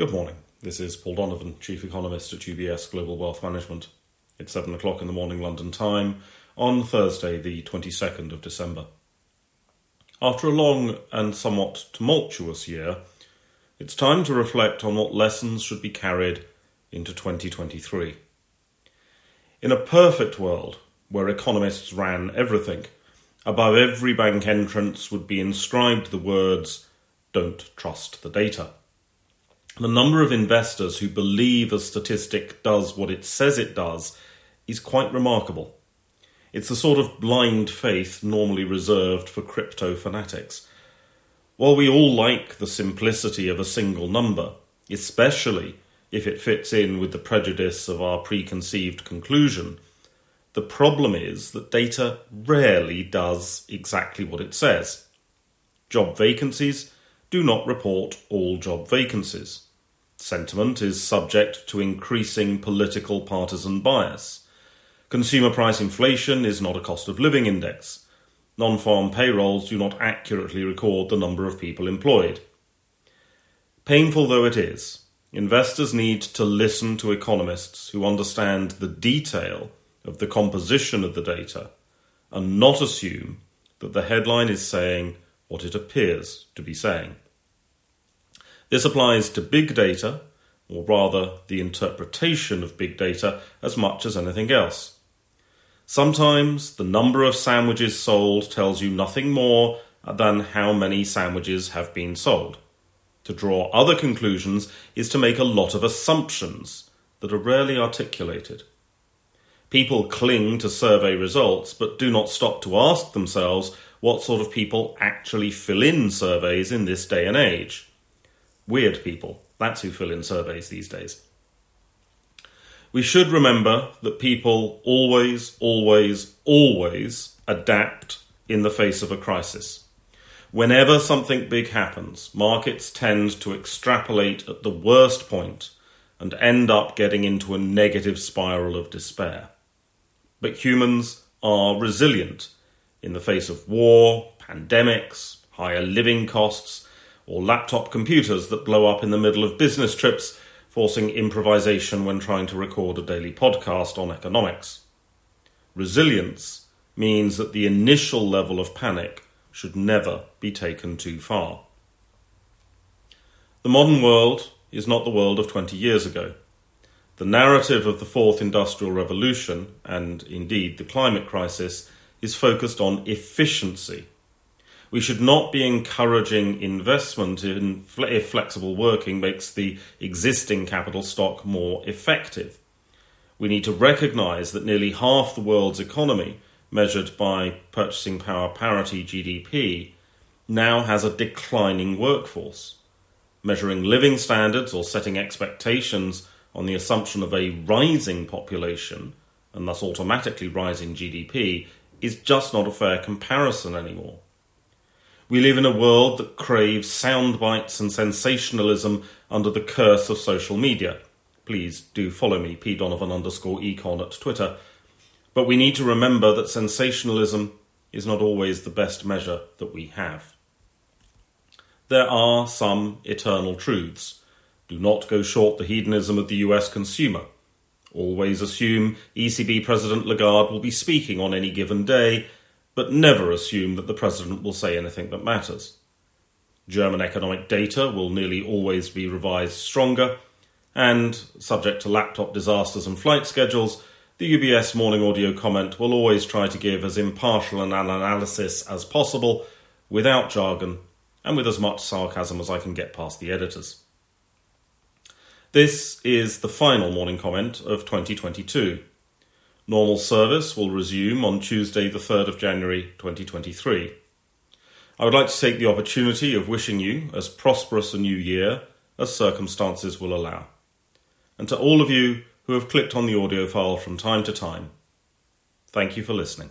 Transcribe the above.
Good morning. This is Paul Donovan, Chief Economist at UBS Global Wealth Management. It's 7 o'clock in the morning London time on Thursday, the 22nd of December. After a long and somewhat tumultuous year, it's time to reflect on what lessons should be carried into 2023. In a perfect world, where economists ran everything, above every bank entrance would be inscribed the words, Don't trust the data the number of investors who believe a statistic does what it says it does is quite remarkable. It's the sort of blind faith normally reserved for crypto fanatics. While we all like the simplicity of a single number, especially if it fits in with the prejudice of our preconceived conclusion, the problem is that data rarely does exactly what it says. Job vacancies do not report all job vacancies. Sentiment is subject to increasing political partisan bias. Consumer price inflation is not a cost of living index. Non farm payrolls do not accurately record the number of people employed. Painful though it is, investors need to listen to economists who understand the detail of the composition of the data and not assume that the headline is saying what it appears to be saying. This applies to big data, or rather the interpretation of big data, as much as anything else. Sometimes the number of sandwiches sold tells you nothing more than how many sandwiches have been sold. To draw other conclusions is to make a lot of assumptions that are rarely articulated. People cling to survey results but do not stop to ask themselves what sort of people actually fill in surveys in this day and age. Weird people, that's who fill in surveys these days. We should remember that people always, always, always adapt in the face of a crisis. Whenever something big happens, markets tend to extrapolate at the worst point and end up getting into a negative spiral of despair. But humans are resilient in the face of war, pandemics, higher living costs, or laptop computers that blow up in the middle of business trips, forcing improvisation when trying to record a daily podcast on economics. Resilience means that the initial level of panic should never be taken too far. The modern world is not the world of 20 years ago. The narrative of the Fourth Industrial Revolution, and indeed the climate crisis, is focused on efficiency we should not be encouraging investment in if flexible working makes the existing capital stock more effective. We need to recognize that nearly half the world's economy, measured by purchasing power parity GDP, now has a declining workforce. Measuring living standards or setting expectations on the assumption of a rising population, and thus automatically rising GDP, is just not a fair comparison anymore. We live in a world that craves sound bites and sensationalism under the curse of social media. Please do follow me, p donovan underscore econ at Twitter. But we need to remember that sensationalism is not always the best measure that we have. There are some eternal truths. Do not go short the hedonism of the US consumer. Always assume ECB President Lagarde will be speaking on any given day but never assume that the president will say anything that matters. German economic data will nearly always be revised stronger, and, subject to laptop disasters and flight schedules, the UBS morning audio comment will always try to give as impartial an analysis as possible, without jargon, and with as much sarcasm as I can get past the editors. This is the final morning comment of 2022. Normal service will resume on Tuesday, the 3rd of January 2023. I would like to take the opportunity of wishing you as prosperous a new year as circumstances will allow. And to all of you who have clicked on the audio file from time to time, thank you for listening.